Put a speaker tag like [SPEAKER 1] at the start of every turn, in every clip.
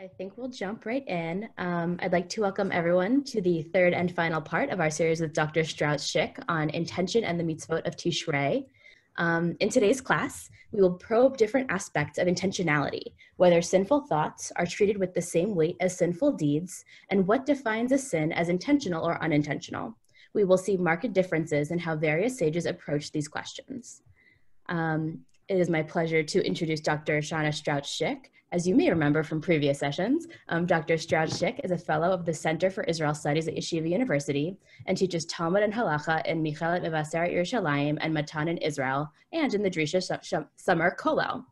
[SPEAKER 1] I think we'll jump right in. Um, I'd like to welcome everyone to the third and final part of our series with Dr. Strauch Schick on intention and the mitzvot of Tishrei. Um, in today's class, we will probe different aspects of intentionality, whether sinful thoughts are treated with the same weight as sinful deeds, and what defines a sin as intentional or unintentional. We will see marked differences in how various sages approach these questions. Um, it is my pleasure to introduce Dr. Shana Strauch Schick, as you may remember from previous sessions, um, Dr. Strauch Schick is a fellow of the Center for Israel Studies at Yeshiva University and teaches Talmud and Halacha in Michelet Mevaser Yerushalayim and Matan in Israel and in the Drisha Summer Kollel.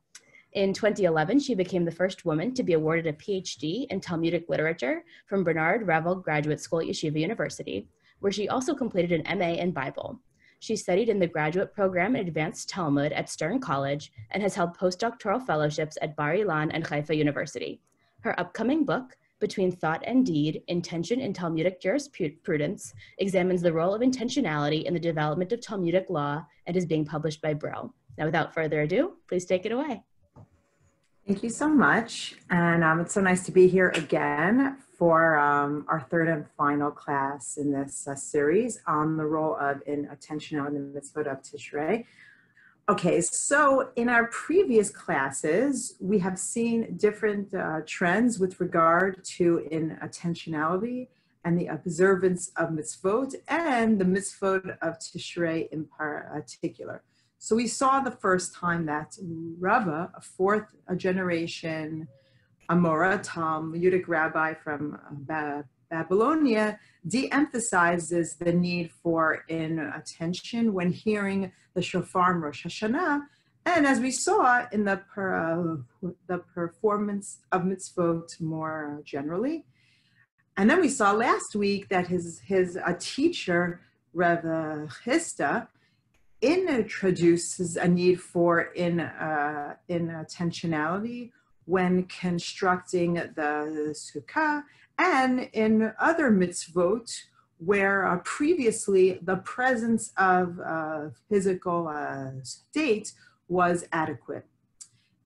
[SPEAKER 1] In 2011, she became the first woman to be awarded a PhD in Talmudic literature from Bernard Revel Graduate School at Yeshiva University, where she also completed an MA in Bible. She studied in the graduate program in advanced Talmud at Stern College and has held postdoctoral fellowships at Bar Ilan and Haifa University. Her upcoming book, Between Thought and Deed Intention in Talmudic Jurisprudence, examines the role of intentionality in the development of Talmudic law and is being published by Brill. Now, without further ado, please take it away.
[SPEAKER 2] Thank you so much. And um, it's so nice to be here again for um, our third and final class in this uh, series on the role of in attention on the mitzvot of Tishrei. Okay, so in our previous classes, we have seen different uh, trends with regard to in attentionality and the observance of mitzvot and the mitzvot of Tishrei in particular. So we saw the first time that Rava, a fourth a generation Amora, Tom, Talmudic rabbi from uh, Babylonia, de-emphasizes the need for inattention when hearing the shofar Rosh Hashanah, and as we saw in the, per, uh, the performance of mitzvot more generally. And then we saw last week that his, his a teacher, Rev Chisda, introduces a need for in, uh, intentionality when constructing the sukkah and in other mitzvot where uh, previously the presence of uh, physical uh, state was adequate.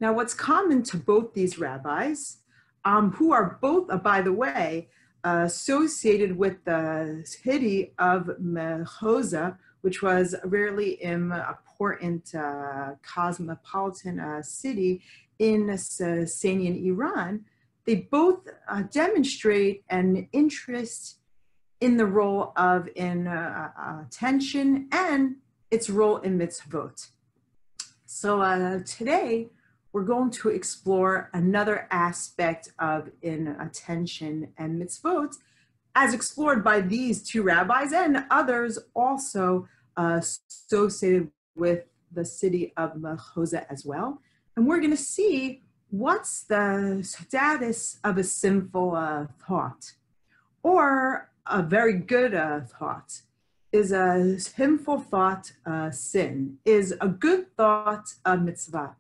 [SPEAKER 2] Now, what's common to both these rabbis, um, who are both, uh, by the way, associated with the city of Mechoza, which was a really important uh, cosmopolitan uh, city in Sasanian Iran, they both uh, demonstrate an interest in the role of in uh, uh, attention and its role in mitzvot. So uh, today we're going to explore another aspect of in attention and mitzvot as explored by these two rabbis and others also uh, associated with the city of Mechoza as well. And we're going to see what's the status of a sinful uh, thought or a very good uh, thought. Is a sinful thought a sin? Is a good thought a mitzvah?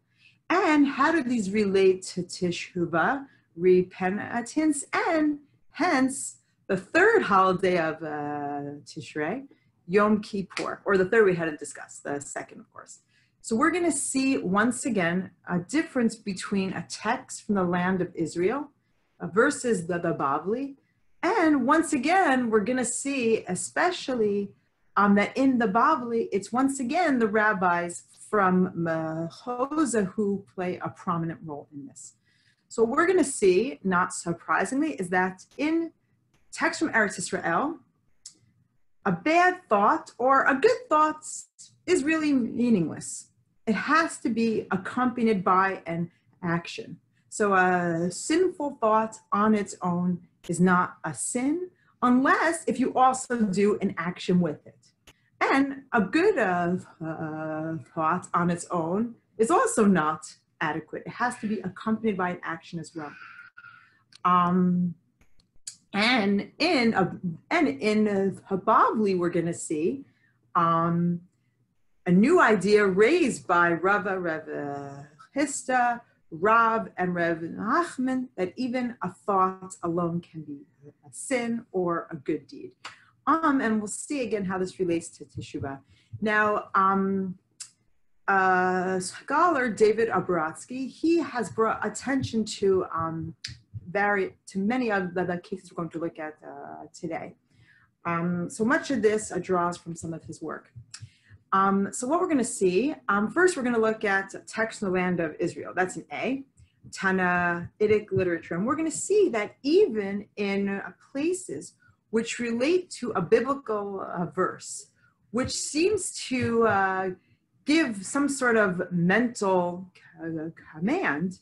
[SPEAKER 2] And how do these relate to teshuvah, repentance, and hence the third holiday of uh, Tishrei, Yom Kippur, or the third we hadn't discussed, the second, of course. So we're going to see once again a difference between a text from the land of Israel uh, versus the, the Bavli. And once again, we're going to see, especially um, that in the Bavli, it's once again the rabbis from Mechoza who play a prominent role in this. So we're going to see, not surprisingly, is that in text from Eretz Israel, a bad thought or a good thought is really meaningless it has to be accompanied by an action. So a sinful thought on its own is not a sin unless if you also do an action with it. And a good uh, uh, thought on its own is also not adequate. It has to be accompanied by an action as well. Um, and in a, and in uh, Habavli, we're going to see um, a new idea raised by Rava, Rev Chisda, Rav, and Rev Nachman that even a thought alone can be a sin or a good deed. Um, and we'll see again how this relates to Teshuvah. Now, um, uh, scholar David Abaratsky, he has brought attention to um, to many of the, cases we're going to look at uh, today. Um, so much of this uh, draws from some of his work. Um, so what we're going to see, um, first we're going to look at text in the land of Israel. That's an A, Tannaitic literature. And we're going to see that even in uh, places which relate to a biblical uh, verse, which seems to uh, give some sort of mental command,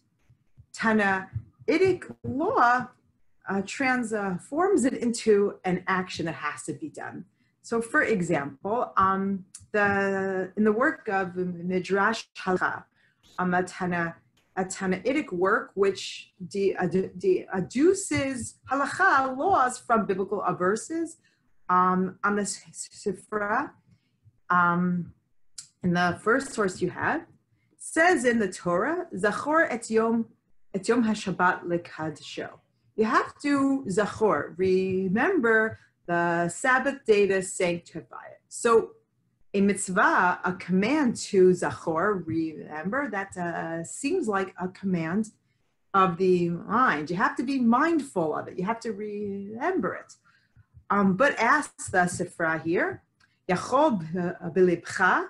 [SPEAKER 2] command, Tannaitic law uh, transforms it into an action that has to be done. So, for example, um, the in the work of Midrash Halacha, um, a, Tana, a Tannaitic work which de, de, adduces halacha laws from biblical verses um, on the Sifra. Um, in the first source you have, says in the Torah, Zachor et Yom et Yom HaShabbat lekadsho. You have to Zachor, remember the Sabbath day to sanctify it. So a mitzvah, a command to Zachor, remember, that uh, seems like a command of the mind. You have to be mindful of it. You have to remember it. Um, but ask the Sifra here, Yachob bilibcha,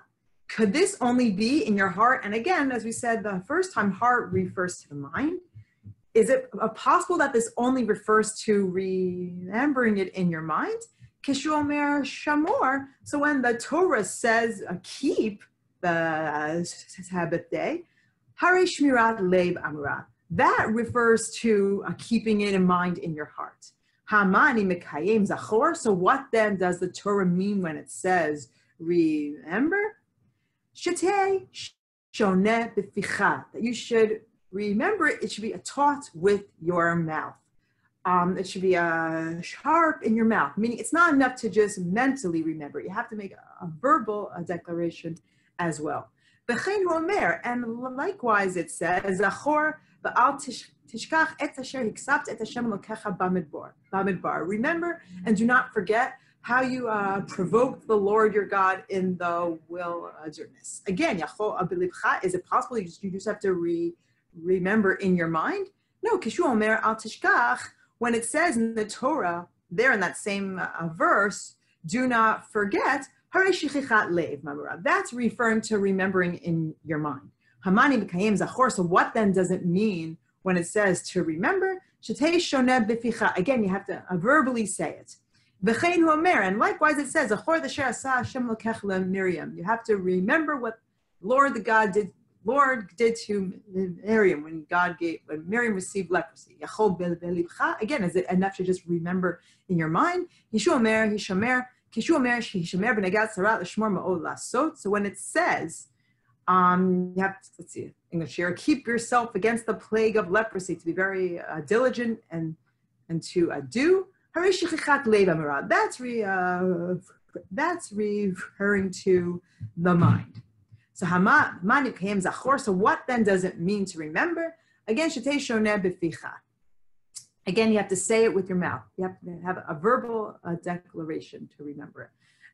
[SPEAKER 2] could this only be in your heart? And again, as we said, the first time heart refers to the mind. Is it possible that this only refers to remembering it in your mind? Kishomer Shamor. So when the Torah says uh, keep the Sabbath day, Hare Shmirat Leib Amra. That refers to uh, keeping it in mind in your heart. Hamani Mekayim Zachor. So what then does the Torah mean when it says remember? That you should remember it should be a taught with your mouth. Um, it should be uh, sharp in your mouth, meaning it's not enough to just mentally remember. You have to make a, a verbal a declaration as well. And likewise it says, Remember and do not forget how you uh, provoked the Lord your God in the wilderness. Again, is it possible you just, you just have to re, remember in your mind? No, kishu al tishkach, when it says in the Torah, there in that same uh, verse, do not forget, that's referring to remembering in your mind. Hamani b'kayim zachor, so what then does it mean when it says to remember? Again, you have to uh, verbally say it. And likewise it says, Miriam. You have to remember what Lord the God did Lord did to Miriam when God gave, when Miriam received leprosy. Again, is it enough to just remember in your mind? So when it says, um, you have to, let's see, English here, keep yourself against the plague of leprosy, to be very uh, diligent and and to uh, do. That's re, uh, that's referring to the mind. So zachor. So what then does it mean to remember? Again, shetei shoneh beficha. Again, you have to say it with your mouth. You have to have a verbal uh, declaration to remember it.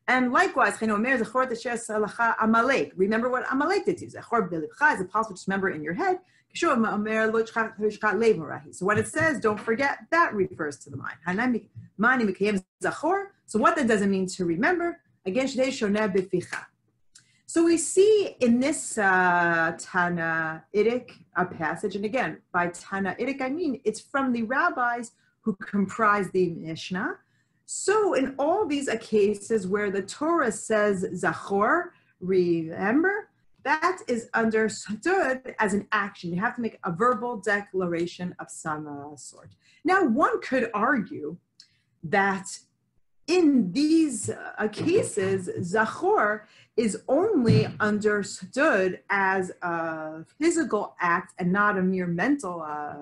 [SPEAKER 2] And likewise, remember what Amalek did to you. Is it possible to remember in your head? So when it says don't forget, that refers to the mind. So what that doesn't mean to remember? Again. So we see in this uh, Tannaitic uh, passage, and again, by Tannaitic, I mean it's from the rabbis who comprise the Mishnah. So in all these cases where the Torah says Zachor, remember, that is understood as an action. You have to make a verbal declaration of some uh, sort. Now, one could argue that in these uh, cases, Zachor is only understood as a physical act and not a mere mental uh,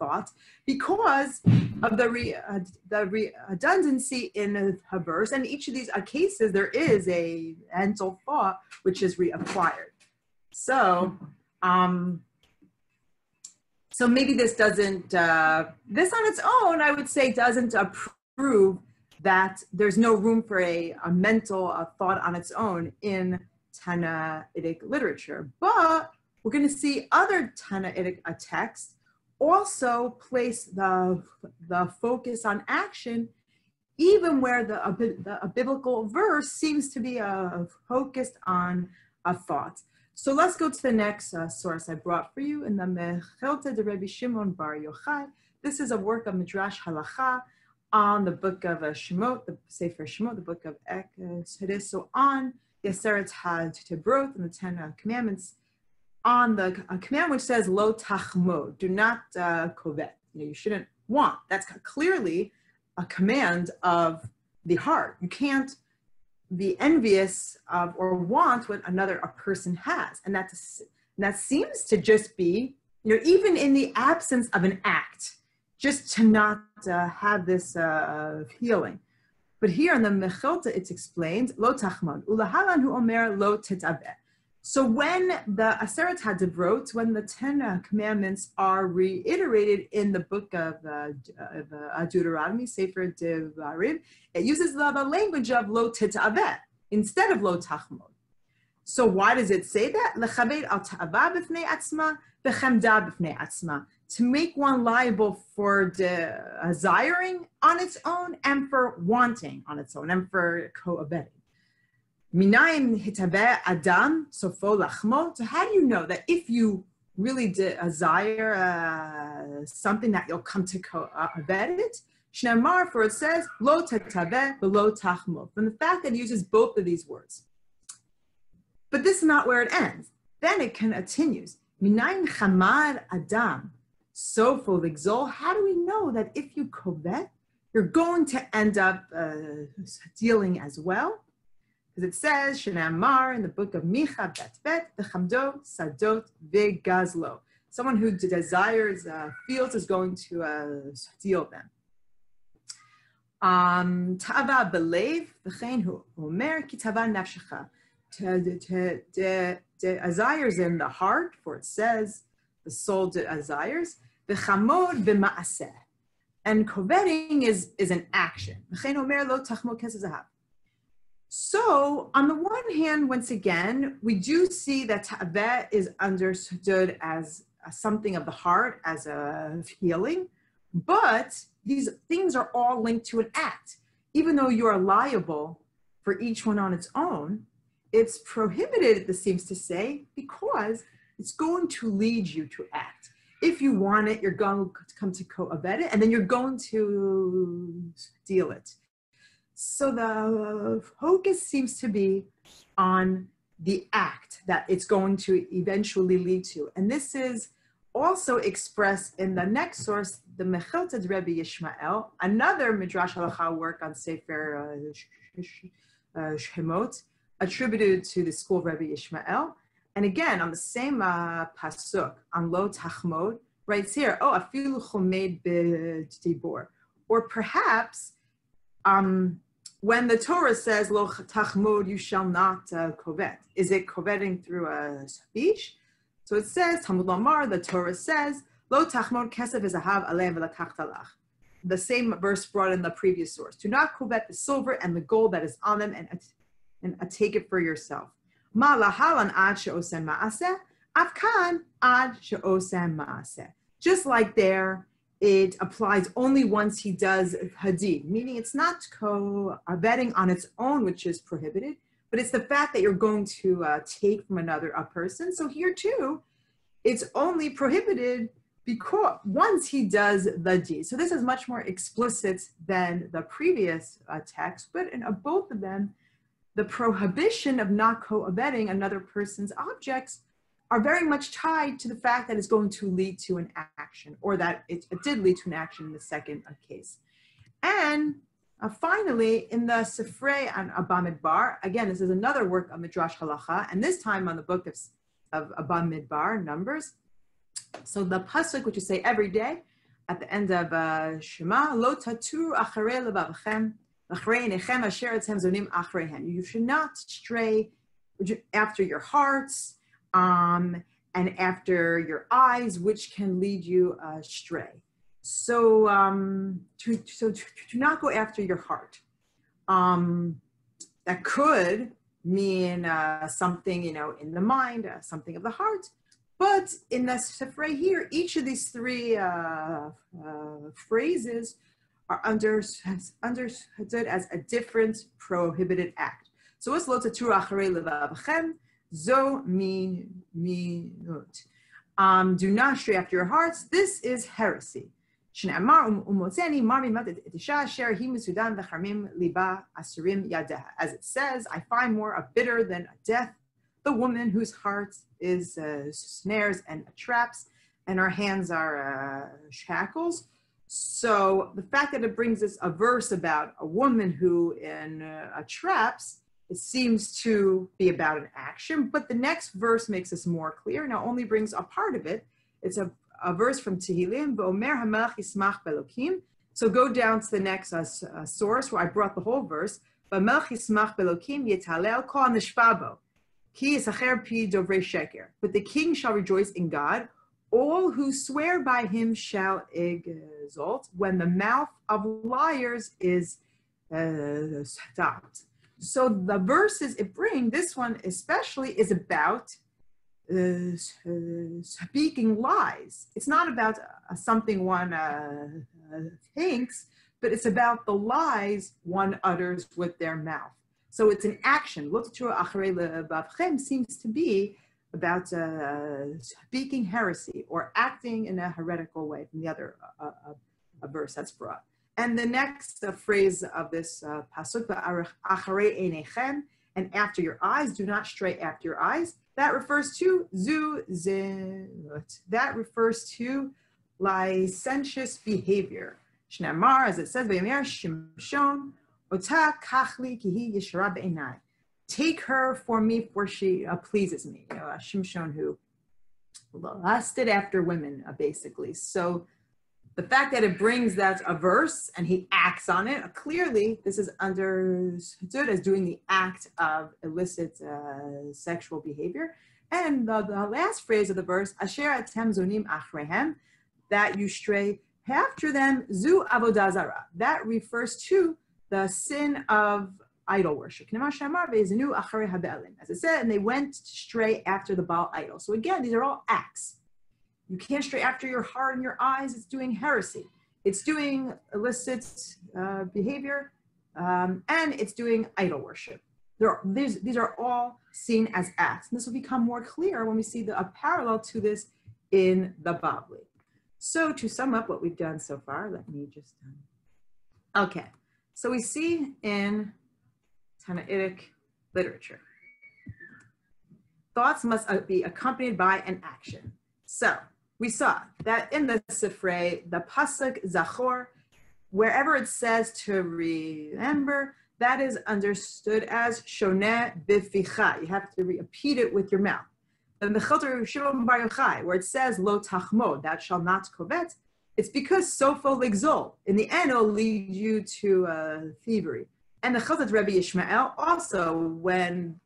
[SPEAKER 2] thought because of the, re, uh, the redundancy in the verse. And each of these uh, cases, there is a mental thought which is reacquired. So, um, so maybe this doesn't, uh, this on its own, I would say, doesn't approve that there's no room for a, a mental a thought on its own in Tannaitic literature. But we're going to see other Tannaitic texts also place the, the focus on action even where the, a, a biblical verse seems to be uh, focused on a thought. So let's go to the next uh, source I brought for you in the Mechilta de Rabbi Shimon Bar Yochai. This is a work of Midrash Halacha on the book of uh, Shemot, the Sefer Shemot, the book of Exodus. So on the Aseret HaDevrot and the Ten uh, Commandments, on the uh, command which says lo Tachmo, do not uh, covet. You know, you shouldn't want. That's clearly a command of the heart. You can't be envious of or want what another a person has, and that's that seems to just be you know even in the absence of an act, just to not uh, have this uh, healing. But here in the Mechilta, it's explained lo tachmod ulahalan hu omer lo titaveh so when the Aseret HaDevrot, when the Ten Commandments are reiterated in the book of, uh, of uh, Deuteronomy, Sefer Devarim, it uses the, the language of lo titaveh instead of lo tachmod. So why does it say that? Lechaved al ta'ava b'fnei atzma, b'chemda b'fnei atzma. To make one liable for desiring on its own and for wanting on its own and for co-abetting. Minayin hitabe adam sofo lachmo. So how do you know that if you really desire uh, something that you'll come to covet it? Shnemar, for it says lo tetabe below tachmo. From the fact that it uses both of these words. But this is not where it ends. Then it continues. Minayin chamad adam sofo ligzol. How do we know that if you covet, you're going to end up uh, dealing as well? Because it says, Shanamar in the book of Micha Bet Bet, the Chamdo, Sadot, Vigazlo. Someone who desires uh, fields is going to uh, steal them. Um, Tava belev, v'chein hu, omer ki tava nafshecha. Desires in the heart, for it says, the soul desires, v'chamod v'ma'aseh. And coveting is, is an action. V'chein omer lo tachmo kesazahav. So, on the one hand, once again, we do see that ta'aveh is understood as something of the heart, as a healing, but these things are all linked to an act. Even though you are liable for each one on its own, it's prohibited, this seems to say, because it's going to lead you to act. If you want it, you're going to come to co-abet it, and then you're going to steal it. So the focus seems to be on the act that it's going to eventually lead to. And this is also expressed in the next source, the Mechilta Rebbe Yishmael, another Midrash Halacha work on Sefer uh, uh, Shemot, attributed to the school of Rebbe Yishmael. And again, on the same uh, pasuk, on Lo Tachmod, writes here, oh, afilu chomed b'dibor. Or perhaps um, when the Torah says lo tachmod, you shall not uh, covet, is it coveting through a speech? So it says Talmud Lomar. The Torah says lo tachmod kesef ezahav alev lakachtalach. The same verse brought in the previous source. Do not covet the silver and the gold that is on them, and and uh, take it for yourself. Ma lahalan ad she'osem maaseh, afkan ad she'osem maaseh. Just like there it applies only once he does hadid, meaning it's not co-abetting on its own, which is prohibited, but it's the fact that you're going to uh, take from another a person. So here too, it's only prohibited because once he does the deed. So this is much more explicit than the previous uh, text, but in uh, both of them, the prohibition of not co-abetting another person's objects are very much tied to the fact that it's going to lead to an action or that it, it did lead to an action in the second case. And uh, finally, in the Sifrei and Abamidbar, again, this is another work of Midrash Halacha, and this time on the book of, of Abamidbar, Numbers. So the pasuk, which you say every day at the end of uh, Shema, Lo tatu acharei levavchem, acharei nechem asher etzem zonim achreihem. You should not stray after your hearts, um, and after your eyes, which can lead you astray. So, um, to, so to, to not go after your heart. Um, that could mean uh, something, you know, in the mind, uh, something of the heart, But in this right here, each of these three uh, uh, phrases are under, understood as a different prohibited act. So what's lo tatur acharei? Zo minut. Um, do not stray after your hearts. This is heresy. Um, As it says, I find more a bitter than a death, the woman whose heart is uh, snares and traps, and her hands are uh, shackles. So the fact that it brings us a verse about a woman who in uh, traps, it seems to be about an action, but the next verse makes this more clear. Now only brings a part of it. It's a, a verse from Tehillim, V'omer yismach belokim. So go down to the next uh, uh, source where I brought the whole verse. V'melach yismach belokim yetalel kol. Ki yisacher pi dovrei sheker. But the king shall rejoice in God. All who swear by him shall exult when the mouth of liars is uh, stopped. So the verses it brings, this one especially, is about uh, uh, speaking lies. It's not about uh, something one uh, uh, thinks, but it's about the lies one utters with their mouth. So it's an action. seems to be about uh, speaking heresy or acting in a heretical way from the other verse that's brought. And the next uh, phrase of this uh, pasuk, and after your eyes, do not stray after your eyes. That refers to zu zut. That refers to licentious behavior. Shnamar, as it says, Shimshon, Ota kachli kihi. Take her for me, for she uh, pleases me. You know, Shimshon who lusted after women, uh, basically. So the fact that it brings that a verse and he acts on it, clearly this is understood as doing the act of illicit uh, sexual behavior. And the, the, last phrase of the verse, Asher atem zonim achrehem, that you stray after them, zu avodazara. That refers to the sin of idol worship. As it said, and they went stray after the Baal idol. So again, these are all acts. You can't stray after your heart and your eyes. It's doing heresy. It's doing illicit uh, behavior, um, and it's doing idol worship. Are, these, these are all seen as acts. And this will become more clear when we see the, a parallel to this in the Bavli. So to sum up what we've done so far, let me just, um, okay. So we see in Tannaitic literature, thoughts must uh, be accompanied by an action. So we saw that in the Sifrei, the Pasuk Zachor, wherever it says to remember, that is understood as Shoneh Bificha. You have to repeat it with your mouth. The Mechilter Shimon Bar Yochai, where it says Lo Tachmod, that shall not covet, it's because Sofo Ligzol. In the end, it'll lead you to uh, thievery. And the Chazat Rebbe Yishmael also, when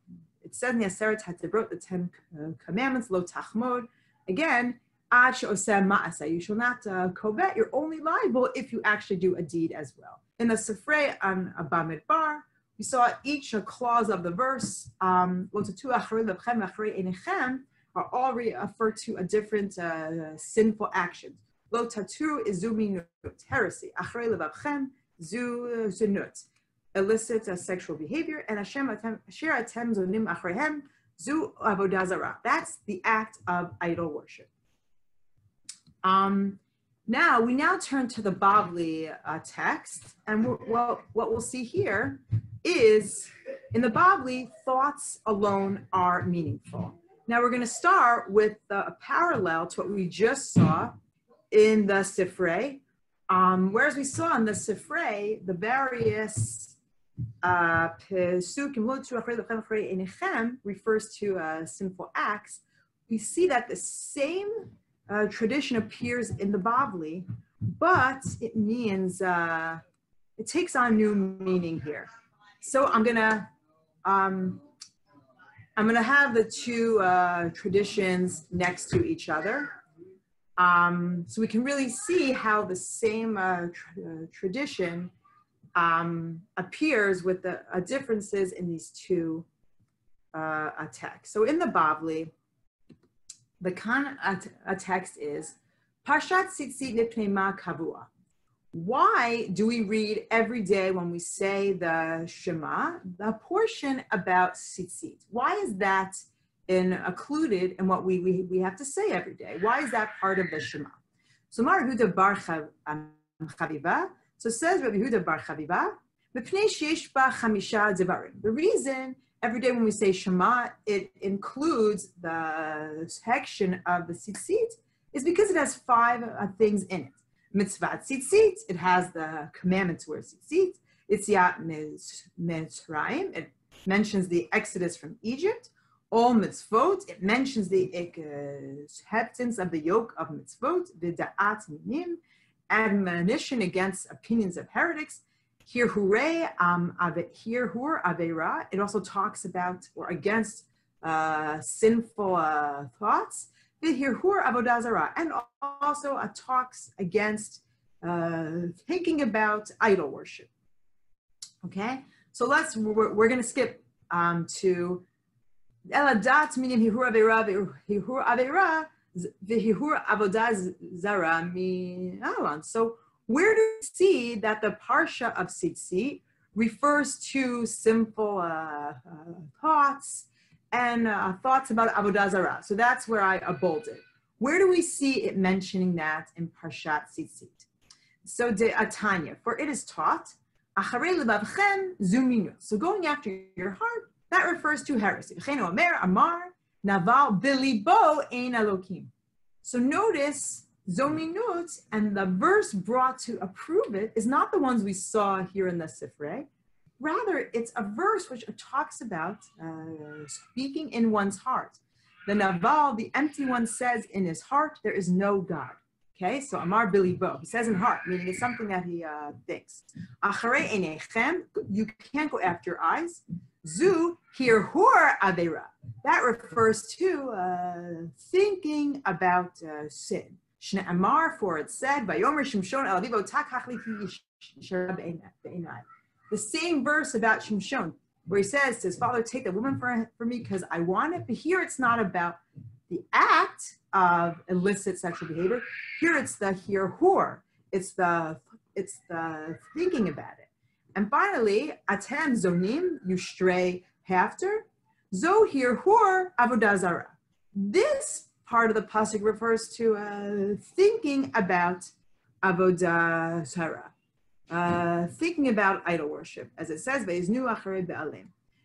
[SPEAKER 2] it says in the Aseret HaDevrot, the Ten uh, Commandments, Lo Tachmod, again, you shall not uh, covet, you're only liable if you actually do a deed as well. In the Sifrei on Abamid Bar, we saw each clause of the verse, um, are all refer to a different uh, sinful action. Lo tatu is zuminut, heresy. Achrei levavchem, zu zinut, illicit uh, sexual behavior. And Hashem asher atem zonim achrehem, zu avodazara. That's the act of idol worship. Um, now, we now turn to the Bavli uh, text, and what, what we'll see here is in the Bavli, thoughts alone are meaningful. Now, we're going to start with a parallel to what we just saw in the Sifrei. Um, whereas we saw in the Sifrei, the various uh, refers to uh, sinful acts, we see that the same uh, tradition appears in the Bavli, but it means, uh, it takes on new meaning here. So I'm gonna, um, I'm gonna have the two uh, traditions next to each other. Um, so we can really see how the same uh, tra uh, tradition um, appears with the uh, differences in these two uh, texts. So in the Bavli, the kan a text is Parshat Tzitzit Nipnema Kavua. Why do we read every day when we say the Shema, the portion about tzitzit? Why is that in, included in what we, we, we have to say every day? Why is that part of the Shema? So Mar Huda Bar um, Chaviva, so says Rabbi Huda Bar Chaviva, the reason every day when we say Shema, it includes the section of the tzitzit is because it has five uh, things in it. Mitzvah tzitzit, it has the commandment to wear tzitzit. Yitziat Mitzrayim, it mentions the exodus from Egypt. All mitzvot, it mentions the acceptance of the yoke of mitzvot, vida'at minim, admonition against opinions of heretics, here hure, um, here hur avera. It also talks about or against uh, sinful uh, thoughts. Here hur avodazara, and also uh, talks against uh, thinking about idol worship. Okay, so let's we're, we're going to skip um, to eladat meaning hihur avera hihur avera zara mi So where do we see that the Parsha of Tzitzit refers to simple uh, uh, thoughts and uh, thoughts about Avodah Zarah? So that's where I uh, bolded. Where do we see it mentioning that in Parshat Tzitzit? So de Atanya, for it is taught, so going after your heart, that refers to heresy. Amar, Ein. So notice Zominut and the verse brought to approve it is not the ones we saw here in the Sifrei. Rather, it's a verse which talks about uh, speaking in one's heart. The Naval, the empty one, says in his heart, there is no God. Okay, so Amar Bilibo, he says in heart, meaning it's something that he uh, thinks. Acharei enechem, you can't go after your eyes. Zu hirhur avera, that refers to uh, thinking about uh, sin. Shne'amar, for it said, The same verse about Shimshon, where he says to his father, take the woman for, for me because I want it. But here it's not about the act of illicit sexual behavior. Here it's the here whore. It's the it's the thinking about it. And finally, atem zonim, you stray after. Zohir hur avodazara. This part of the pasuk refers to uh, thinking about avodah sarah, uh, thinking about idol worship, as it says,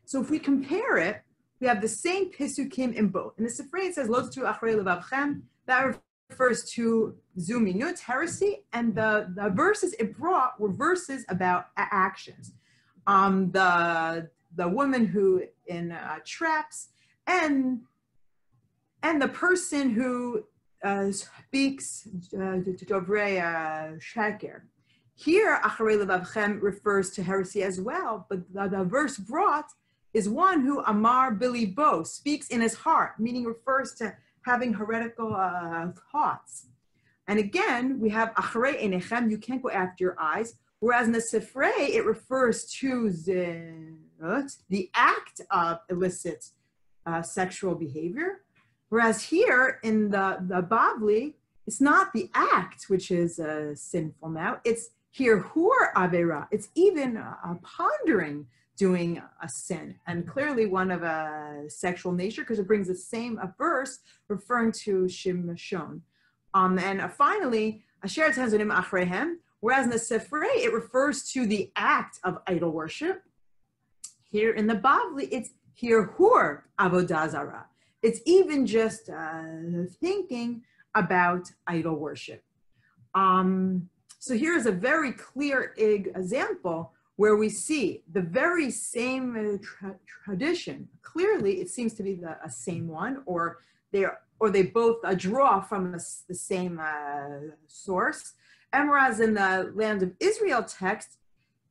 [SPEAKER 2] So if we compare it, we have the same pisukim in both. In the Sifrei, it says, that refers to zuminut, heresy, and the, the verses it brought were verses about actions. Um, the, the woman who in uh, traps, and and the person who uh, speaks Dovrei uh, Shaker. Here, Acharei Levavchem refers to heresy as well, but the, the, verse brought is one who Amar Bilibo speaks in his heart, meaning refers to having heretical uh, thoughts. And again, we have Acharei Enechem, you can't go after your eyes, whereas in the Sifrei, it refers to the, the act of illicit uh, sexual behavior. Whereas here in the, the Bavli, it's not the act which is uh, sinful now, it's here hur avera. It's even uh, pondering doing a sin, and clearly one of a sexual nature because it brings the same a verse referring to shimshon. Um, and uh, finally, asher tanzunim achrehem, whereas in the Sifrei, it refers to the act of idol worship. Here in the Bavli, it's here hur avodazara. It's even just uh, thinking about idol worship. Um, so here's a very clear example where we see the very same uh, tra tradition. Clearly, it seems to be the same one, or they or they both uh, draw from the, the same uh, source. Whereas in the land of Israel text,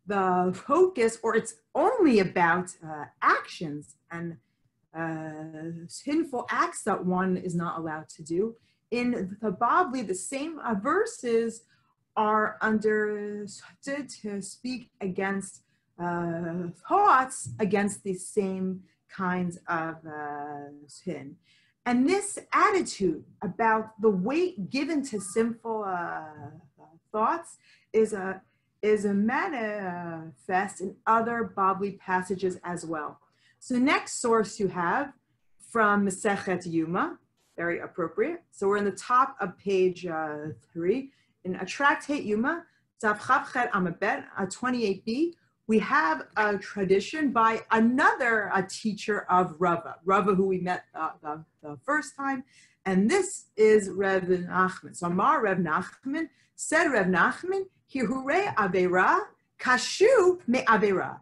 [SPEAKER 2] the focus, or it's only about uh, actions and uh, sinful acts that one is not allowed to do. In the Bavli, the same uh, verses are understood to speak against uh, thoughts against the same kinds of uh, sin. And this attitude about the weight given to sinful uh, thoughts is a is a manifest in other Bavli passages as well. So next source you have from Masechet Yuma, very appropriate. So we're in the top of page uh, three in a tractate Yuma, Tav Chavchet Amabet, 28b. We have a tradition by another a teacher of Rava, Rava who we met uh, the, the, first time, and this is Rev Nachman. So Amar Rev Nachman said Rev Nachman, Hihure Avera Kashu Me Avera.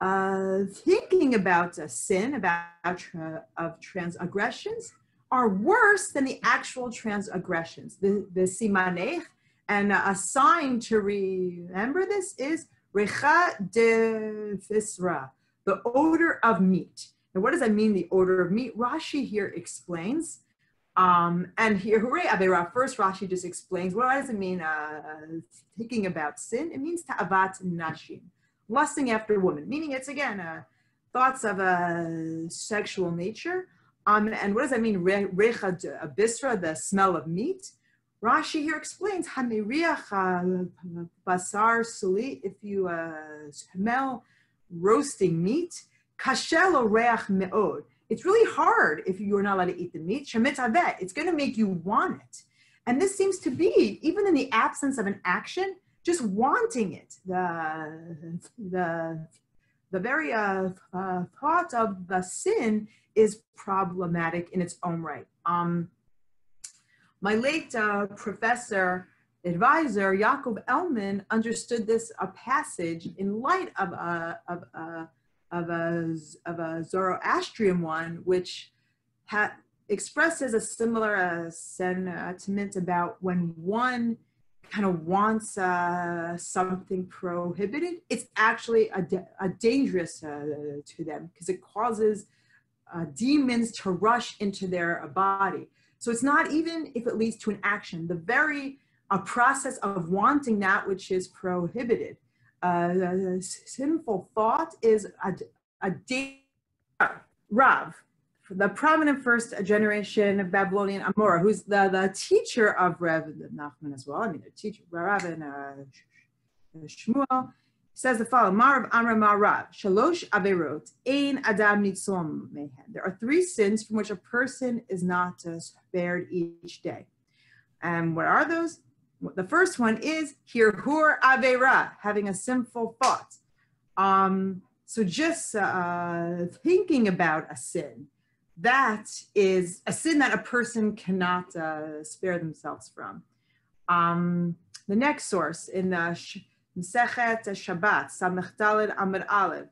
[SPEAKER 2] Uh, thinking about a sin, about tra- of transgressions, are worse than the actual transgressions. The, the simanech, and a sign to remember this is recha de fisra, the odor of meat. And what does that mean, the odor of meat? Rashi here explains. Um, and here, hooray, Avera. First, Rashi just explains what does it mean, uh, thinking about sin? It means ta'avat nashim, lusting after women, meaning it's again uh, thoughts of a sexual nature. Um, and what does that mean? Recha abisra, the smell of meat. Rashi here explains hamiriach basar suli. If you uh, smell roasting meat, kashelo reach meod. It's really hard if you're not allowed to eat the meat. Shemet avet. It's going to make you want it. And this seems to be, even in the absence of an action, just wanting it. The, the, the very uh, uh, thought of the sin is problematic in its own right. Um, my late uh, professor advisor, Yaakov Elman, understood this a passage in light of a, of a, of a, of a Zoroastrian one, which ha- expresses a similar uh, sentiment about when one kind of wants uh, something prohibited, it's actually a, a dangerous uh, to them because it causes uh, demons to rush into their body. So it's not even if it leads to an action, the very a process of wanting that which is prohibited. Uh, sinful thought is a, a Rav, the prominent first generation of Babylonian Amora, who's the, the teacher of Rev Nachman as well. I mean, the teacher, Rav and uh, Shmuel says the following, Marav Amra Marav, Shalosh Averot, Ein Adam Nitzom Mehen. There are three sins from which a person is not spared each day. And what are those? The first one is Hirhur Avera, having a sinful thought. Um, so just uh, thinking about a sin, that is a sin that a person cannot uh, spare themselves from. Um, the next source in the Mesechet Shabbat, Samech Daled Amud Aleph,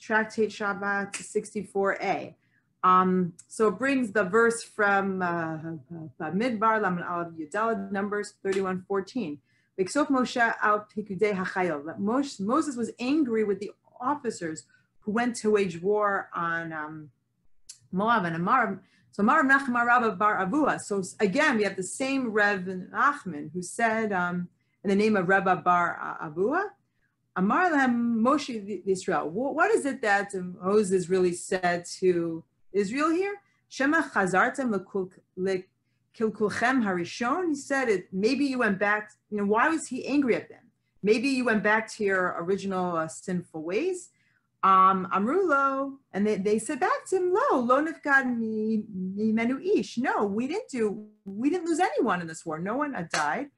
[SPEAKER 2] Tractate Shabbat 64a. Um, so it brings the verse from uh, Midbar, Laman Aleph Yudalad, Numbers 31:14. Moshe Moses was angry with the officers who went to wage war on um, And Amar. So Amar Nachman Rabba Bar Avua. So again, we have the same Rev Nachman who said, um, in the name of Rabbi Bar Abua. Amar Lahem Moshe Israel. What is it that Moses really said to Israel here? Shema chazartem kilkulchem harishon. He said it. Maybe you went back. You know why was he angry at them? Maybe you went back to your original uh, sinful ways. Um, Amrulo, and they, they said back to him, Lo, lo nifgad mi mi menu ish. No, we didn't do. We didn't lose anyone in this war. No one died.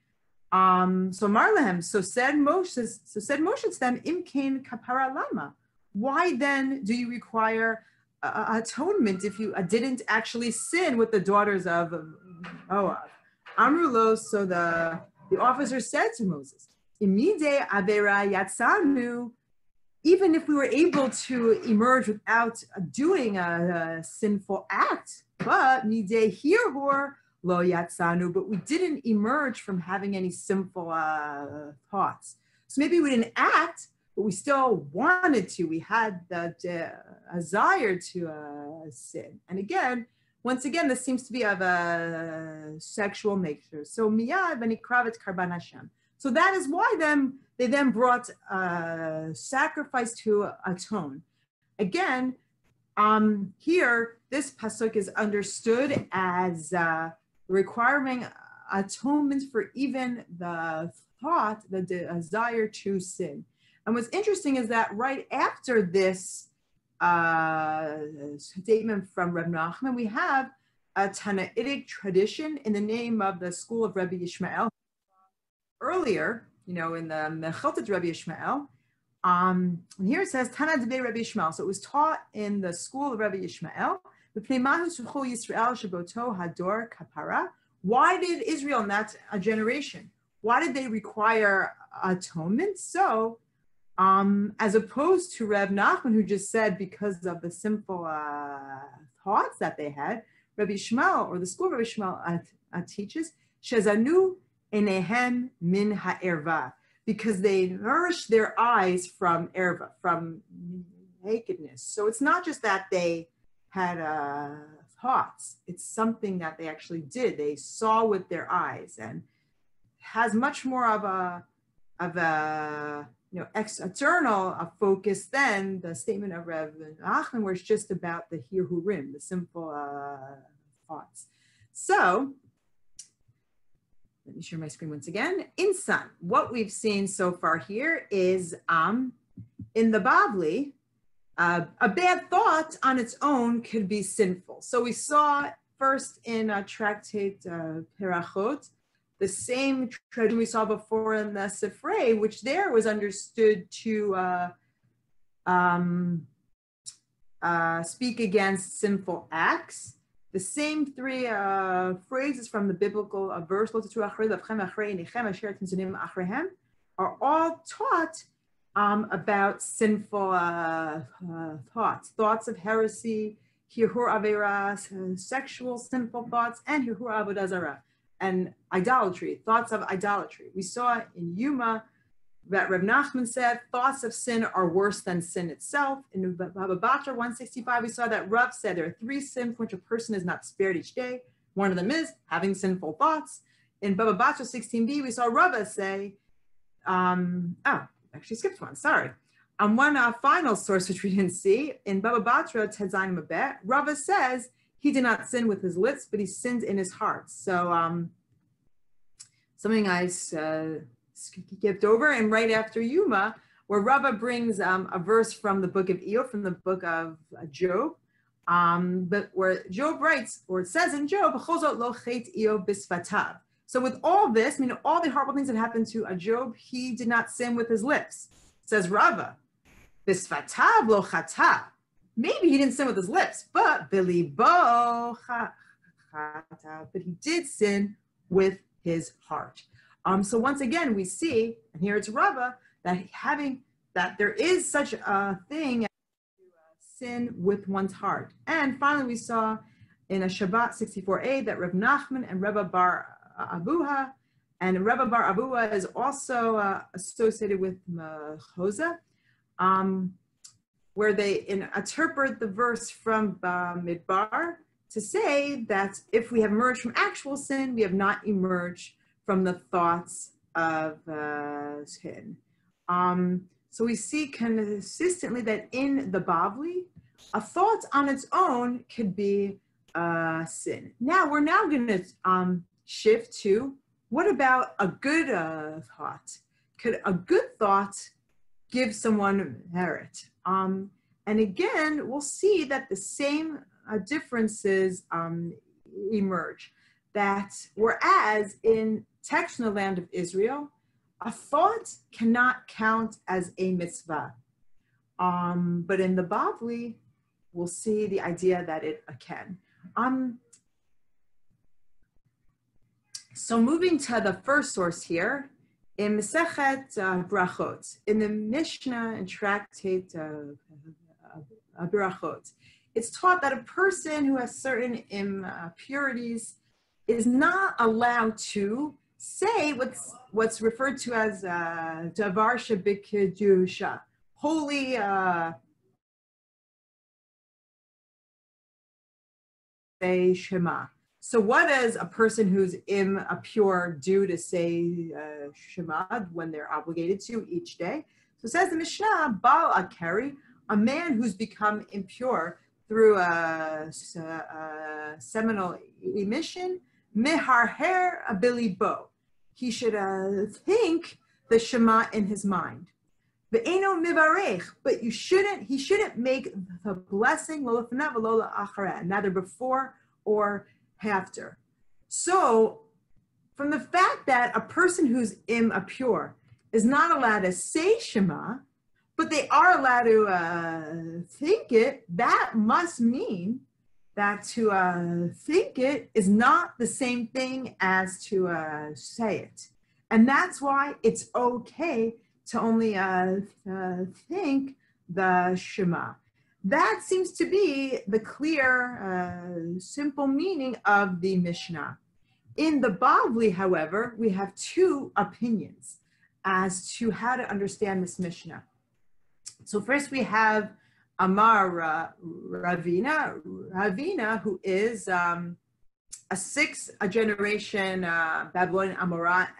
[SPEAKER 2] Um, so Marlahem, so said Moshe, so said Moshe to them, Imkain kapara lama. Why then do you require uh, atonement if you uh, didn't actually sin with the daughters of Moab? Amrulo, so the, the officer said to Moses, Imide avera yatsanu, even if we were able to emerge without doing a, a sinful act, but lo yatsanu, but we didn't emerge from having any sinful uh, thoughts. So maybe we didn't act, but we still wanted to. We had that uh, desire to uh, sin. And again, once again, this seems to be of a sexual nature. So miyad v'nikravet karban Hashem. So that is why then they then brought a uh, sacrifice to atone. Again, Um, here, this pasuk is understood as uh, requiring atonement for even the thought, the desire to sin. And what's interesting is that right after this uh, statement from Reb Nachman, we have a Tanaitic tradition in the name of the school of Rabbi Yishmael. Earlier, you know, in the Mechiltat Rabbi Yishmael, um, and here it says Tana Debe Rabbi Yishmael. So it was taught in the school of Rabbi Yishmael. Why did Israel in that generation? Why did they require atonement? So, um, as opposed to Reb Nachman, who just said because of the simple uh, thoughts that they had, Rabbi Shmuel or the school of Rabbi Shmuel uh, uh, teaches Shezanu enehem min ha'erva because they nourish their eyes from erva, from nakedness. So it's not just that they had uh, thoughts; it's something that they actually did. They saw with their eyes, and has much more of a of a you know external a focus than the statement of Reb Nachman, where it's just about the hirhurim, the simple uh, thoughts. So let me share my screen once again. In sum, what we've seen so far here is um, in the Bavli, uh, a bad thought on its own could be sinful. So we saw first in a tractate uh, Brachot, the same tradition we saw before in the Sifrei, which there was understood to uh, um, uh, speak against sinful acts. The same three uh, phrases from the biblical uh, verse are all taught um, about sinful uh, uh, thoughts, thoughts of heresy, hirhur averas, uh, sexual sinful thoughts, and and idolatry, thoughts of idolatry. We saw in Yuma that Reb Nachman said thoughts of sin are worse than sin itself. In Baba Batra 165, we saw that Rav said there are three sins for which a person is not spared each day. One of them is having sinful thoughts. In Baba Batra 16b, we saw Rava say, um, oh, actually skipped one, sorry. On one uh, final source, which we didn't see, in Baba Batra Tedzayin Mabet, Rava says he did not sin with his lips, but he sinned in his heart. So um, something I uh, skipped over. And right after Yuma, where Rava brings um, a verse from the book of Eo, from the book of uh, Job, um, but where Job writes, or it says in Job, so with all this, I mean, all the horrible things that happened to a Job, he did not sin with his lips. Says Rava, bisfatav lo chata. Maybe he didn't sin with his lips, but bilibo chata. But he did sin with his heart. Um, so once again, we see, and here it's Rava, that having that there is such a thing as sin with one's heart. And finally, we saw in a Shabbat 64a that Reb Nachman and Rebbe Bar Abuha, and Rebbe Bar Abuha is also uh, associated with Mahoza, um, where they in, interpret the verse from uh, Midbar to say that if we have emerged from actual sin, we have not emerged from the thoughts of uh, sin. Um, so we see consistently that in the Bavli, a thought on its own could be uh, sin. Now we're now going to um, shift to what about a good uh, thought? Could a good thought give someone merit? Um, and again, we'll see that the same uh, differences um, emerge. That whereas in text in the land of Israel, a thought cannot count as a mitzvah. Um, but in the Bavli, we'll see the idea that it can. Um, so moving to the first source here, in Mesechet uh, Brachot, in the Mishnah and Tractate uh, uh, Brachot, it's taught that a person who has certain impurities is not allowed to say what's what's referred to as davar uh, holy uh, Shema. So what does a person who's impure do to say uh, Shema when they're obligated to each day? So says the Mishnah, Baal Akari, a man who's become impure, through a, a, a seminal emission, meharher abilibo. He should uh, think the Shema in his mind. Ve'eno mivarech, but you shouldn't, he shouldn't make the blessing neither before or after. So, from the fact that a person who's impure is not allowed to say Shema, but they are allowed to uh, think it, that must mean that to uh, think it is not the same thing as to uh, say it. And that's why it's okay to only uh, uh, think the Shema. That seems to be the clear, uh, simple meaning of the Mishnah. In the Bavli, however, we have two opinions as to how to understand this Mishnah. So first we have Amar Ravina, Ravina, who is um, a sixth generation uh, Babylonian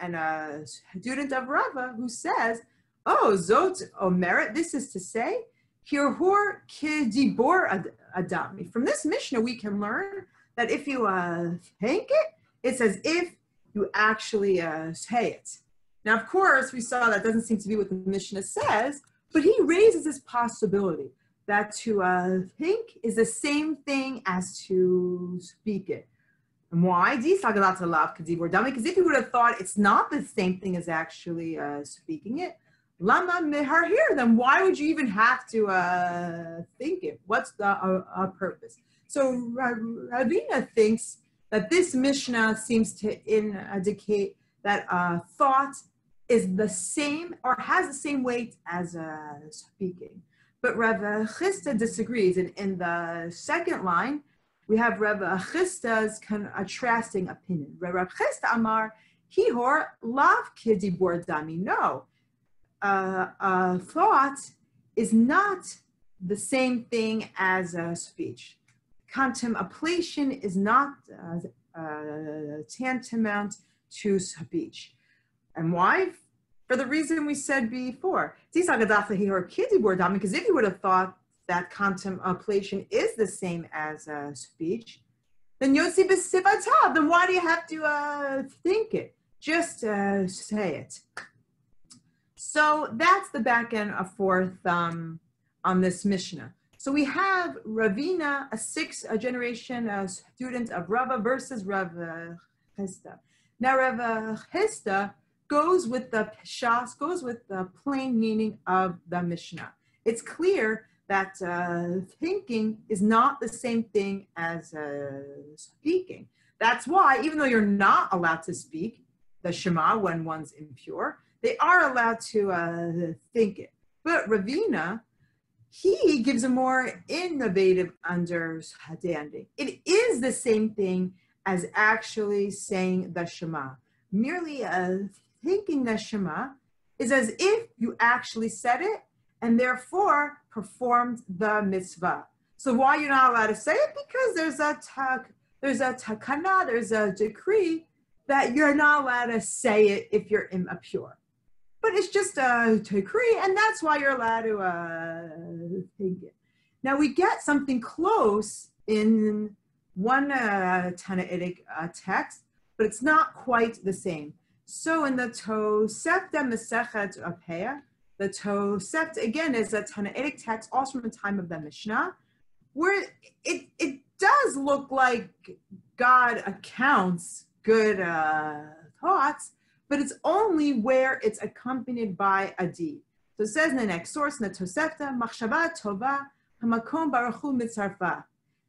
[SPEAKER 2] and a student of Rava, who says, "Oh, Zot Omeret." This is to say, Hirhur Kidibor Adami. From this Mishnah, we can learn that if you uh, think it, it's as if you actually uh, say it. Now, of course, we saw that doesn't seem to be what the Mishnah says, but he raises this possibility that to uh, think is the same thing as to speak it. And why? Because if you would have thought it's not the same thing as actually uh, speaking it, lama meharher, then why would you even have to uh, think it? What's the uh purpose? So Ravina thinks that this Mishnah seems to indicate that uh, thought is the same or has the same weight as uh, speaking. But Rav Chisda disagrees. And in the second line, we have Rav Chisda's contrasting opinion. Rav Chisda Amar, Hihor lav kidibor dami. No, uh, a thought is not the same thing as a speech. Contemplation is not uh, uh, tantamount to speech. And why? For the reason we said before. Because if you would have thought that contemplation is the same as uh, speech, then Yossi b'sivatav, then why do you have to uh, think it? Just uh, say it. So that's the back end of fourth um, on this Mishnah. So we have Ravina, a sixth generation a student of Rava versus Rav Chisda. Now Rav Chisda goes with the Peshat, goes with the plain meaning of the Mishnah. It's clear that uh, thinking is not the same thing as uh, speaking. That's why, even though you're not allowed to speak the Shema when one's impure, they are allowed to uh, think it. But Ravina, he gives a more innovative understanding. It is the same thing as actually saying the Shema. Merely uh, thinking the Shema is as if you actually said it and therefore performed the mitzvah. So why you're not allowed to say it? Because there's a tak, there's a takana, there's a decree that you're not allowed to say it if you're impure. But it's just a decree, and that's why you're allowed to uh, think it. Now we get something close in one uh, Tannaitic uh, text, but it's not quite the same. So in the Tosefta Mesechet Apea, the Tosefta again is a Tannaitic text, also from the time of the Mishnah, where it, it does look like God accounts good uh, thoughts, but it's only where it's accompanied by a deed. So it says in the next source, in the Tosefta, Machshava Tova, Hamakom Baruchu Mitzarfa.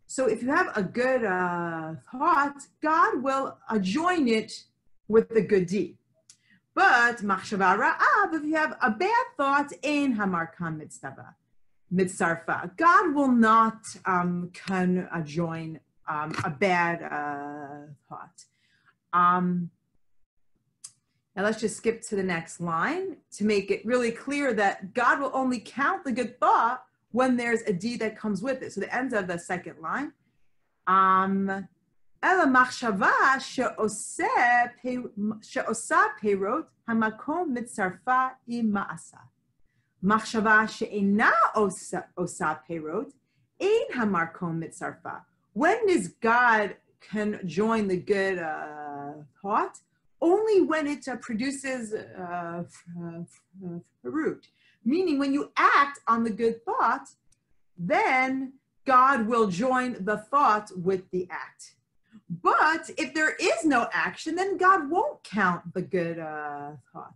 [SPEAKER 2] So if you have a good uh, thought, God will uh, join it with the good deed. But machshava ra'av, if you have a bad thought, in hamarkan mitzvah, mitzarfa. God will not um, can uh, join um, a bad uh, thought. Um, now let's just skip to the next line to make it really clear that God will only count the good thought when there's a deed that comes with it. So the end of the second line. Um, אלא מחשבה שעושה פירות, המקום מצרפה עם מעשה. מחשבה שאינה עושה, עושה פירות, Ein hamarkom mitzarfa. When does God can join the good uh, thought? Only when it uh, produces uh, fruit. Meaning, when you act on the good thought, then God will join the thought with the act. But if there is no action, then God won't count the good uh, thought.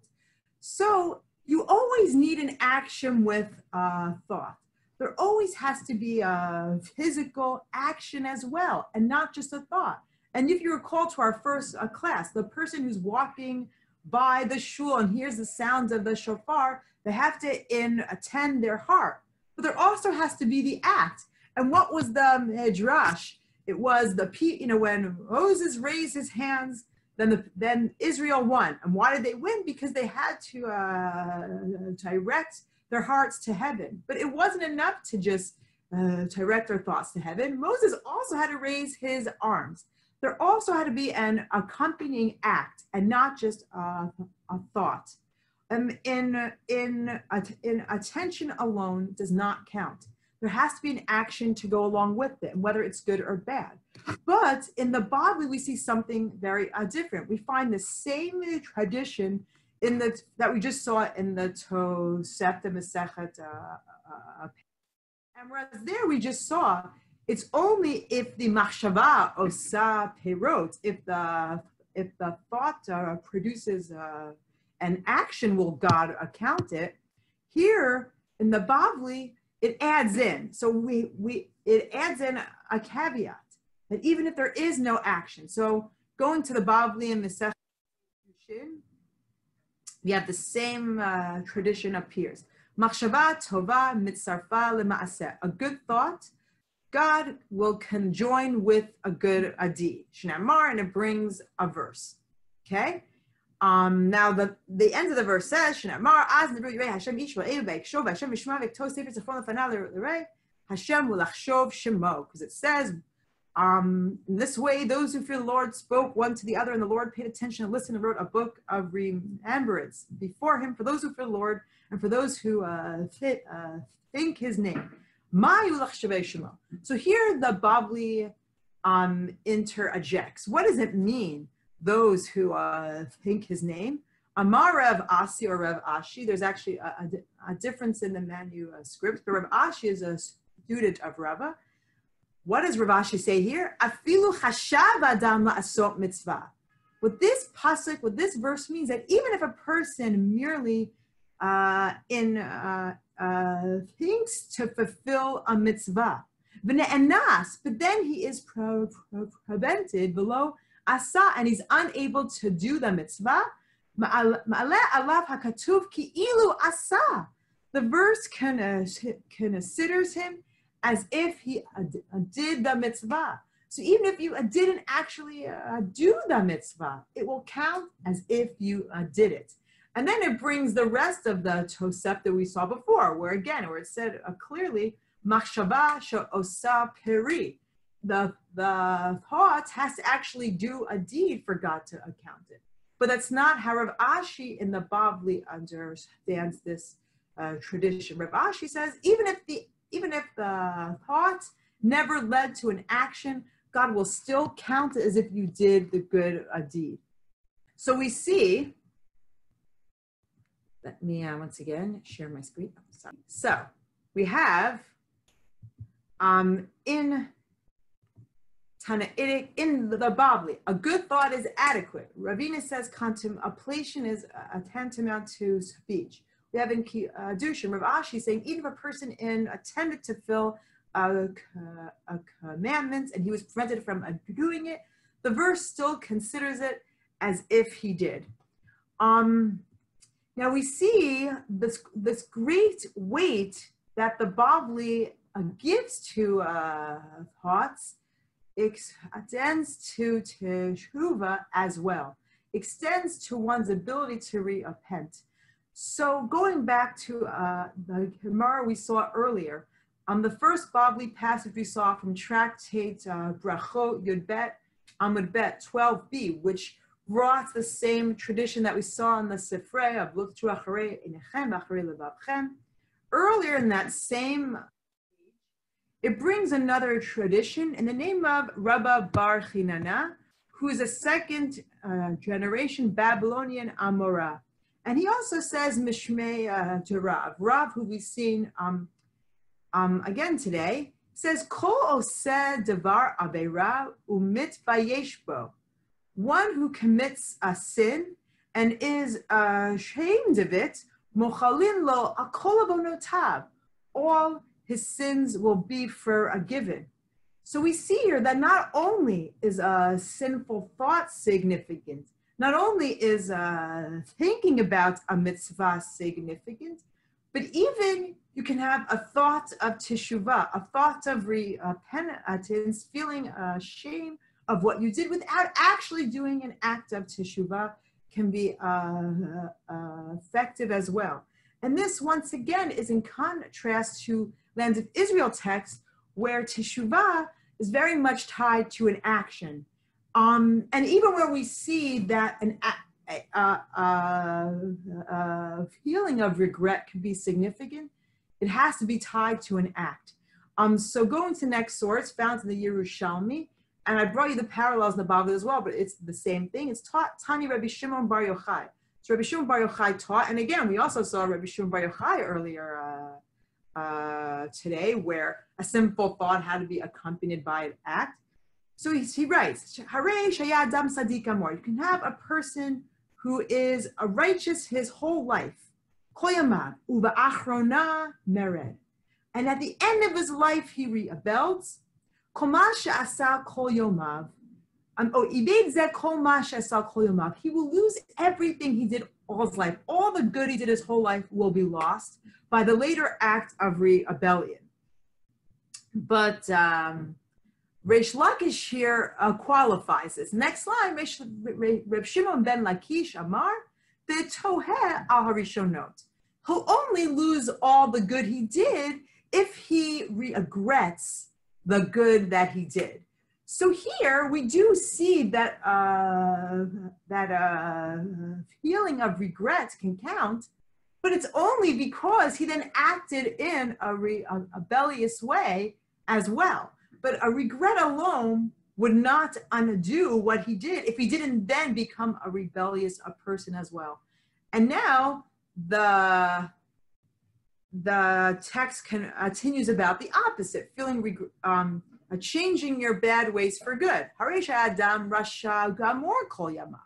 [SPEAKER 2] So you always need an action with uh, thought. There always has to be a physical action as well, and not just a thought. And if you recall to our first uh, class, the person who's walking by the shul and hears the sounds of the shofar, they have to in attend their heart. But there also has to be the act. And what was the midrash? It was the you know when Moses raised his hands, then the, then Israel won. And why did they win? Because they had to uh, direct their hearts to heaven. But it wasn't enough to just uh, direct their thoughts to heaven. Moses also had to raise his arms there also had to be an accompanying act and not just a, a thought. Um, in, in, in attention alone does not count. There has to be an action to go along with it, whether it's good or bad. But in the Bavli, we see something very uh, different. We find the same tradition in the that we just saw in the Tosefta Masechet. Uh, uh, and whereas there we just saw it's only if the machshava osa perot, if the if the thought uh, produces uh, an action, will God account it? Here in the Bavli, it adds in. So we we it adds in a caveat that even if there is no action, so going to the Bavli and the we have the same uh, tradition appears. Machshava tova mitzarfa lema'aseh. A good thought God will conjoin with a good a deed. Shnamar, and it brings a verse. Okay? Um, now the, the end of the verse says, Hashem Shov Hashem Shemo, because it says, um, in this way, those who fear the Lord spoke one to the other, and the Lord paid attention and listened and wrote a book of remembrance before him for those who fear the Lord and for those who uh, fit, uh, think his name. So here the Bavli um, interjects. What does it mean, those who uh, think his name? Amar Rev Asi or Rev Ashi, there's actually a, a, a difference in the manuscript, but Rev Ashi is a student of Rava. What does Rav Ashi say here? Afilu hashav adam la'asot mitzvah. What this pasuk, what this verse means, that even if a person merely uh, in uh, uh, thinks to fulfill a mitzvah. But then he is prevented below asa and he's unable to do the mitzvah. The verse considers him as if he did the mitzvah. So even if you didn't actually uh, do the mitzvah, it will count as if you uh, did it. And then it brings the rest of the Tosef that we saw before, where again, where it said uh, clearly, Machshava osa peri. The, the thought has to actually do a deed for God to account it. But that's not how Rav Ashi in the Bavli understands this uh, tradition. Rav Ashi says, even if the even if the thought never led to an action, God will still count it as if you did the good uh, deed. So we see let me uh, once again share my screen. Oh, so we have um, in Tannaitic, in the Bavli, a good thought is adequate. Ravina says contemplation is tantamount to speech. We have in uh, Dushin, Rav Ashi saying even if a person in attempted to fill a, a commandment and he was prevented from doing it, the verse still considers it as if he did. Um, now we see this, this great weight that the Bavli uh, gives to uh, thoughts extends to teshuva as well, extends to one's ability to repent. So going back to uh, the Gemara we saw earlier, on the first Bavli passage we saw from Tractate uh, Brachot Yudbet Amud Bet 12b, which brought the same tradition that we saw in the Sifrei of Lutchu Acharei Inechem Acharei Levavchem. Earlier in that same it brings another tradition in the name of Rabba Bar Chinana, who is a second uh, generation Babylonian Amora. And he also says Mishmei uh, to Rav. Rav, who we've seen um, um, again today, says Kol oseh devar avera umit bayeshbo. One who commits a sin and is ashamed of it, mochalin lo akol All his sins will be forgiven. So we see here that not only is a sinful thought significant, not only is uh, thinking about a mitzvah significant, but even you can have a thought of teshuvah, a thought of repentance, feeling shame of what you did without actually doing an act of teshuvah can be uh, effective as well. And this, once again, is in contrast to Land of Israel text, where teshuvah is very much tied to an action. Um, and even where we see that an a, a, a, feeling of regret can be significant, it has to be tied to an act. Um, so going to next source, found in the Yerushalmi, and I brought you the parallels in the Bavli as well, but it's the same thing. It's taught Tani Rabbi Shimon Bar Yochai. So Rabbi Shimon Bar Yochai taught, and again, we also saw Rabbi Shimon Bar Yochai earlier uh, today, where a simple thought had to be accompanied by an act. So he, he writes, Hare Shayadam Sadiq Amor. You can have a person who is a righteous his whole life. Koyamav uva achrona mered. And at the end of his life, he rebels. Komasha asa. Um, oh, he will lose everything he did all his life. All the good he did his whole life will be lost by the later act of rebellion. But um, Reish Lakish here uh, qualifies this. Next line, Reb Shimon ben Lakish Amar, the tohe al harishonot. He'll only lose all the good he did if he regrets the good that he did. So here we do see that uh, that uh, feeling of regret can count, but it's only because he then acted in a, re, a, a rebellious way as well. But a regret alone would not undo what he did if he didn't then become a rebellious a person as well. And now the the text continues about the opposite, feeling um, uh, changing your bad ways for good. Haresha Adam Rasha Gamor Kol Yamav.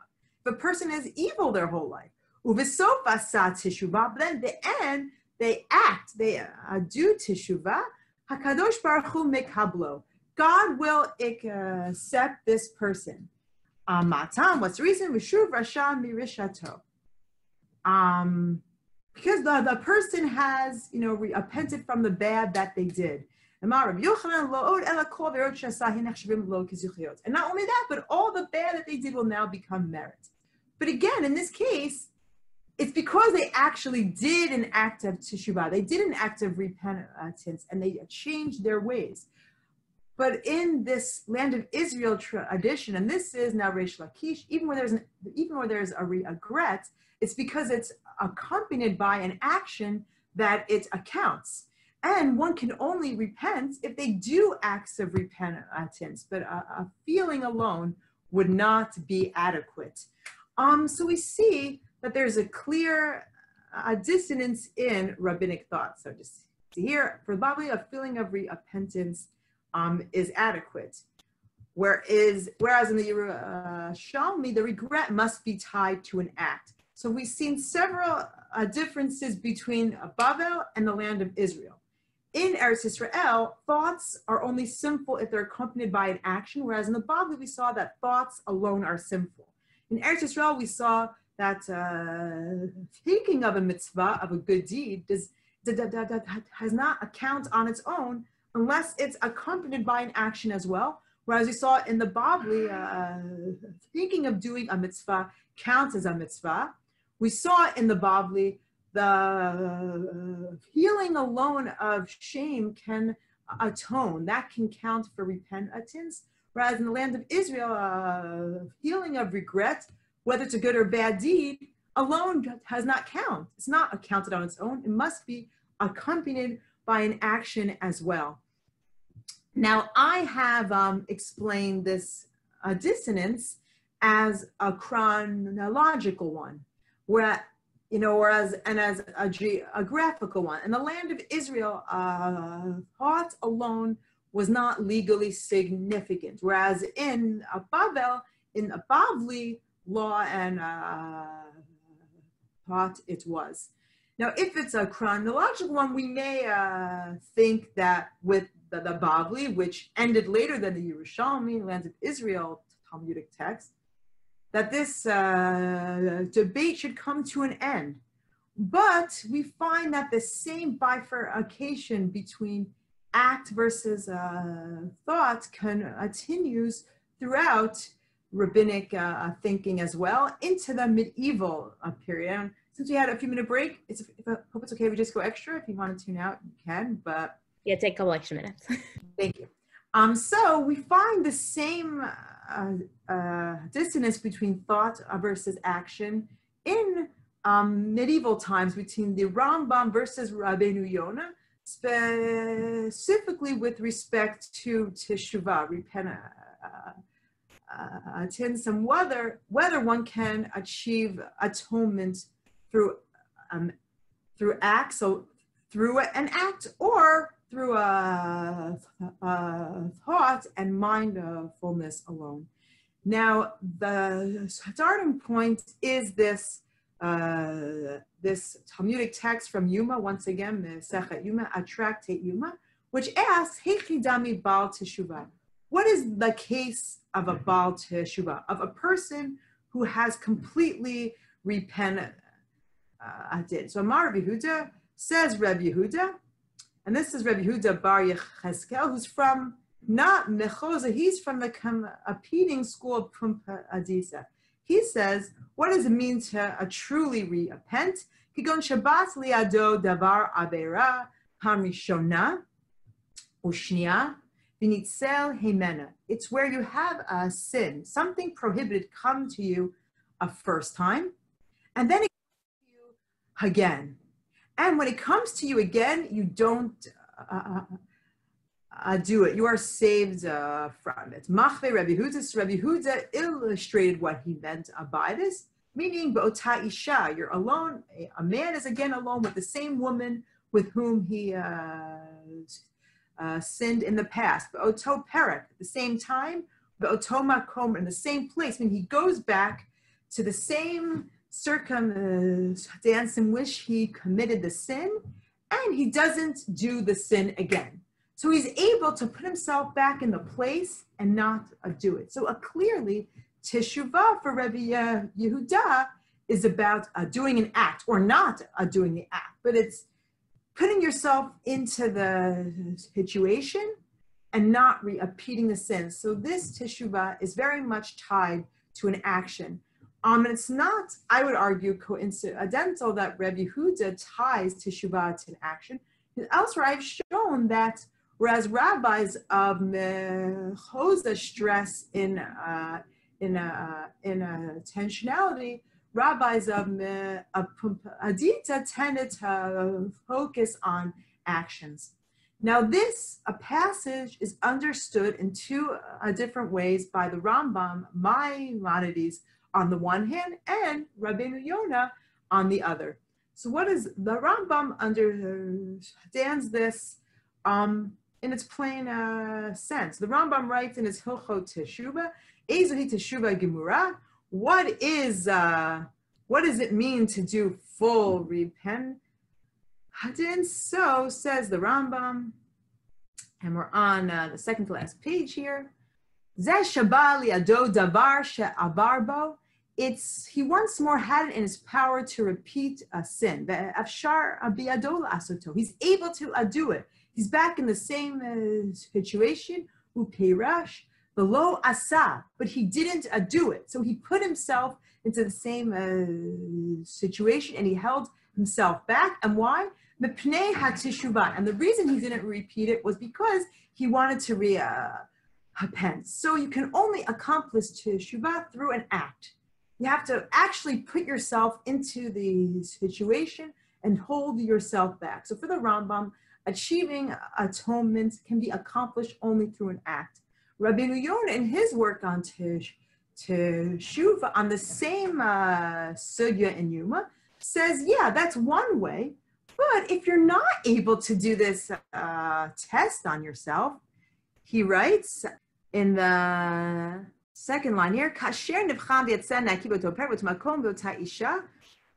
[SPEAKER 2] If a person is evil their whole life, uvisofa sa teshuvah, then the end they act, they uh, do teshuvah. Hakadosh Baruch Hu mekablo. God will accept this person. Um, matam, what's the reason? Vishuv Rasha mirishato. Um, because the, the person has, you know, repented from the bad that they did. And not only that, but all the bad that they did will now become merit. But again, in this case, it's because they actually did an act of teshuvah. They did an act of repentance and they changed their ways. But in this land of Israel tradition, and this is now Reish Lakish, even where there's an, even where there's a regret, it's because it's accompanied by an action that it accounts. And one can only repent if they do acts of repentance, but a, a feeling alone would not be adequate. Um, so we see that there's a clear uh, dissonance in rabbinic thought. So just Bavli, a feeling of repentance um, is adequate. Whereas, whereas in the uh, Shalmi, the regret must be tied to an act. So we've seen several uh, differences between Babel and the land of Israel. In Eretz Israel, thoughts are only sinful if they're accompanied by an action, whereas in the Babel, we saw that thoughts alone are sinful. In Eretz Israel, we saw that uh, thinking of a mitzvah, of a good deed, does, has not a count on its own unless it's accompanied by an action as well. Whereas we saw in the Babli, uh, thinking of doing a mitzvah counts as a mitzvah. We saw in the Bavli the healing alone of shame can atone. That can count for repentance. Whereas in the land of Israel, uh, healing of regret, whether it's a good or bad deed, alone has not count. It's not counted on its own. It must be accompanied by an action as well. Now, I have um, explained this uh, dissonance as a chronological one, where you know, whereas and as a geographical one. In the land of Israel, uh, thought alone was not legally significant, whereas in a Babel, in a Bavli law and uh, thought it was. Now, if it's a chronological one, we may uh, think that with the, the Bavli, which ended later than the Yerushalmi, lands of Israel Talmudic text, that this uh, debate should come to an end. But we find that the same bifurcation between act versus uh, thought continues throughout rabbinic uh, thinking as well into the medieval uh, period. And since we had a few minute break, it's, I hope it's okay if we just go extra. If you want to tune out, you can, but.
[SPEAKER 1] Yeah, take a couple extra minutes.
[SPEAKER 2] thank you. Um, so we find the same uh, dissonance between thought versus action in um, medieval times between the Rambam versus Rabbeinu Yonah, specifically with respect to teshuvah, repentance, uh, uh, some whether whether one can achieve atonement through um, through acts so through an act, or through a, a thought and mindfulness alone. Now, the starting point is this uh, this Talmudic text from Yuma, once again, Mesechet Yuma, a tractate Yuma, which asks, Hechidami Baal Teshuvah. What is the case of a Baal Teshuvah, of a person who has completely repented? Uh, did. So Amar Yehuda says Reb Yehuda, and this is Rabbi Yehuda Bar Yechezkel, who's from not Mechoza, he's from the competing school of Pumpa Adisa. He says, what does it mean to a truly repent? Kigon Shabbat liado davar avera hamrishona ushnia vinitzel hemena. It's where you have a sin, something prohibited come to you a first time, and then it comes to you again. And when it comes to you again, you don't uh, uh, uh, do it. You are saved uh, from it. Machve Rabbi Yehuda, Rabbi Yehuda illustrated what he meant by this, meaning Ba'ota Isha, you're alone. A, man is again alone with the same woman with whom he uh, uh, sinned in the past. Ba'oto Perek, at the same time, Ba'oto Makom, in the same place. Mean, he goes back to the same circumstance in which he committed the sin and he doesn't do the sin again. So he's able to put himself back in the place and not uh, do it. So uh, clearly, teshuvah for uh, Yehuda is about uh, doing an act or not uh, doing the act, but it's putting yourself into the situation and not repeating the sin. So this teshuvah is very much tied to an action. Um, and it's not, I would argue, coincidental that Rebbe Yehuda ties Teshuvah to action. Elsewhere, I've shown that whereas rabbis of Mechoza stress in uh, in uh, in intentionality, rabbis of, of Adita tended to focus on actions. Now, this a passage is understood in two uh, different ways by the Rambam, Maimonides, on the one hand and Rabbeinu Yonah on the other. So what is the Rambam understands this um, in its plain uh, sense. The Rambam writes in his Hilchot Teshuva, Ezohi Teshuva Gemura, what is, uh, what does it mean to do full repentance? So says the Rambam, and we're on uh, the second to last page here. Zeh Shabali Ado Davar She'abarbo it's he once more had it in his power to repeat a sin. He's able to do it. He's back in the same uh, situation. Upeirash, below asa, but he didn't uh, do it. So he put himself into the same uh, situation and he held himself back. And why? And the reason he didn't repeat it was because he wanted to re, uh, repent. So you can only accomplish teshuvah through an act. You have to actually put yourself into the situation and hold yourself back. So for the Rambam, Achieving atonement can be accomplished only through an act. Rabbi Yonah, in his work on Tish, Teshuva, on the same uh, Sugya in Yuma, says, yeah, that's one way. But if you're not able to do this uh, test on yourself, he writes in the second line here, Kasher nivcham makom isha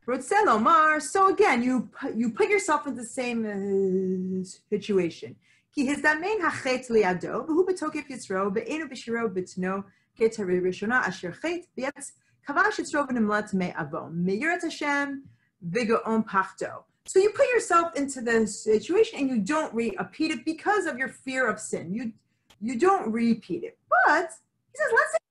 [SPEAKER 2] Rotzelomar. So again, you you put yourself in the same uh, situation. Ki hizdamein hachet liado, v'hu betokef yitzro, be'enu b'shiro b'tno, ketari rishona asher chet, v'yetz kavash yitzro v'nimlat me'avom, me'yirat Hashem, v'go'on pachto. So you put yourself into the situation and you don't repeat it because of your fear of sin. You you don't repeat it. But he says, let's say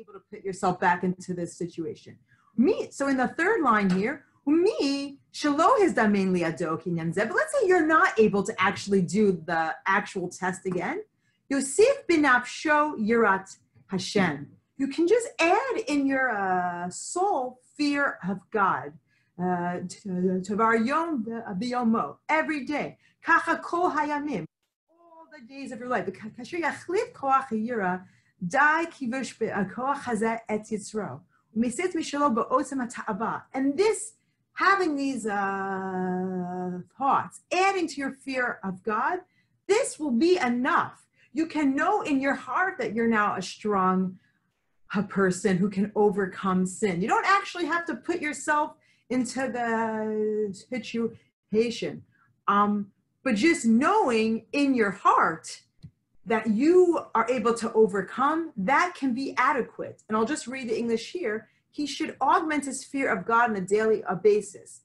[SPEAKER 2] able to put yourself back into this situation. Me, so in the third line here, me, shalo his mainly adokin But let's say you're not able to actually do the actual test again. Yosef bin Absho Yirat Hashem. You can just add in your uh, soul fear of God. Uh, Tavar yom biyomo every day. Kacha kol hayamim all the days of your life. Kasher yachlit koach yira And this, having these uh, thoughts, adding to your fear of God, this will be enough. You can know in your heart that you're now a strong a person who can overcome sin. You don't actually have to put yourself into the situation. Um, but just knowing in your heart that you are able to overcome, that can be adequate. And I'll just read the English here. He should augment his fear of God on a daily basis.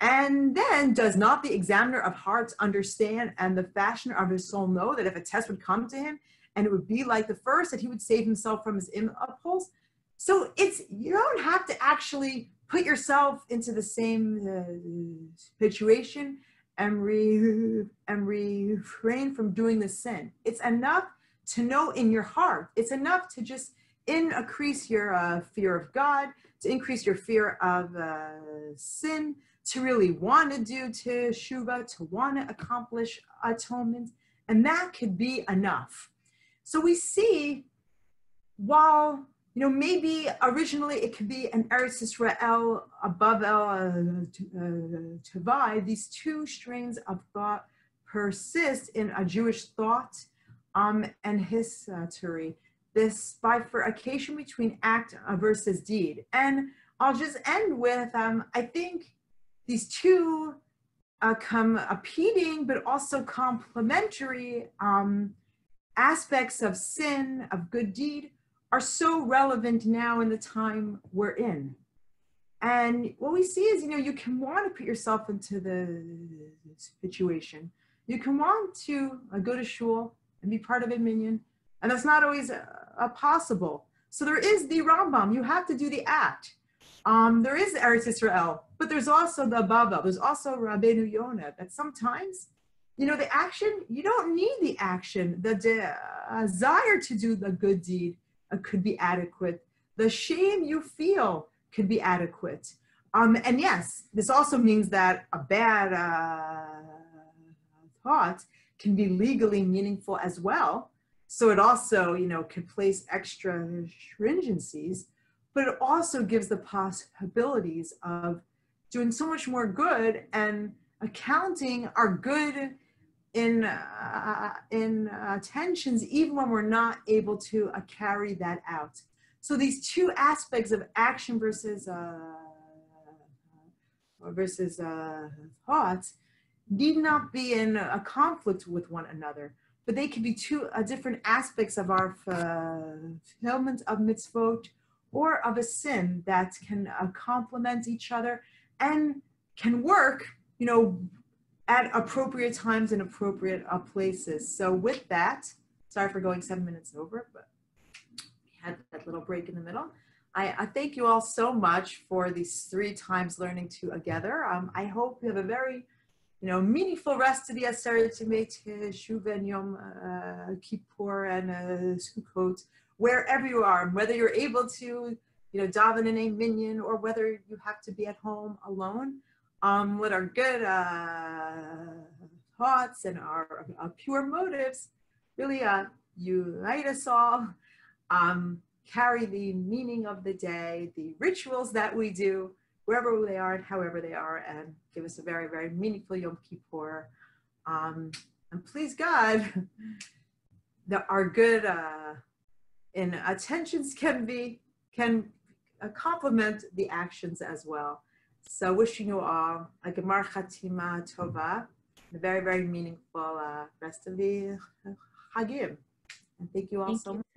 [SPEAKER 2] And then, does not the examiner of hearts understand and the fashioner of his soul know that if a test would come to him and it would be like the first, that he would save himself from his impulse? So it's you don't have to actually put yourself into the same uh, situation and, re, and refrain from doing the sin. It's enough to know in your heart. It's enough to just increase your uh, fear of God, to increase your fear of uh, sin, to really want to do teshuva, to want to accomplish atonement, and that could be enough. So we see while you know, maybe originally it could be an Eretz Israel above El uh, Tavai. These two strains of thought persist in a Jewish thought um, and history. This bifurcation between act versus deed. And I'll just end with um, I think these two uh, competing but also complementary um, aspects of sin, of good deed, are so relevant now in the time we're in. And what we see is, you know, you can want to put yourself into the situation. You can want to uh, go to shul and be part of a minyan, and that's not always uh, possible. So there is the Rambam. You have to do the act. Um, there is Eretz Israel, but there's also the Baba. There's also Rabbeinu Yonah. That sometimes, you know, the action you don't need the action. The desire to do the good deed uh, could be adequate. The shame you feel could be adequate. Um, and yes, this also means that a bad uh, thought can be legally meaningful as well. So it also, you know, can place extra stringencies, but it also gives the possibilities of doing so much more good and accounting our good in uh, in uh, tensions even when we're not able to uh, carry that out. So these two aspects of action versus uh, versus uh, thoughts need not be in a conflict with one another but they can be two uh, different aspects of our fulfillment of mitzvot or of a sin that can complement each other and can work you know at appropriate times and appropriate uh, places. So with that, sorry for going seven minutes over, but we had that little break in the middle. I, I thank you all so much for these three times learning together. Um, I hope you have a very, you know, meaningful rest of the Aseret make Shuv Yom uh, Kippur and uh, Sukkot, wherever you are, whether you're able to, you know, daven in a minyan or whether you have to be at home alone um, what are good uh, thoughts and our, our pure motives really uh, unite us all, um, carry the meaning of the day, the rituals that we do, wherever they are and however they are, and give us a very, very meaningful Yom Kippur. Um, and please God, that our good uh, in attentions can be can uh, complement the actions as well. So wishing you all a Gemar Chatima Tova, a very, very meaningful uh, rest of the Hagim. And thank you all
[SPEAKER 1] Thank
[SPEAKER 2] so
[SPEAKER 1] you
[SPEAKER 2] much.
[SPEAKER 1] so much. Dr.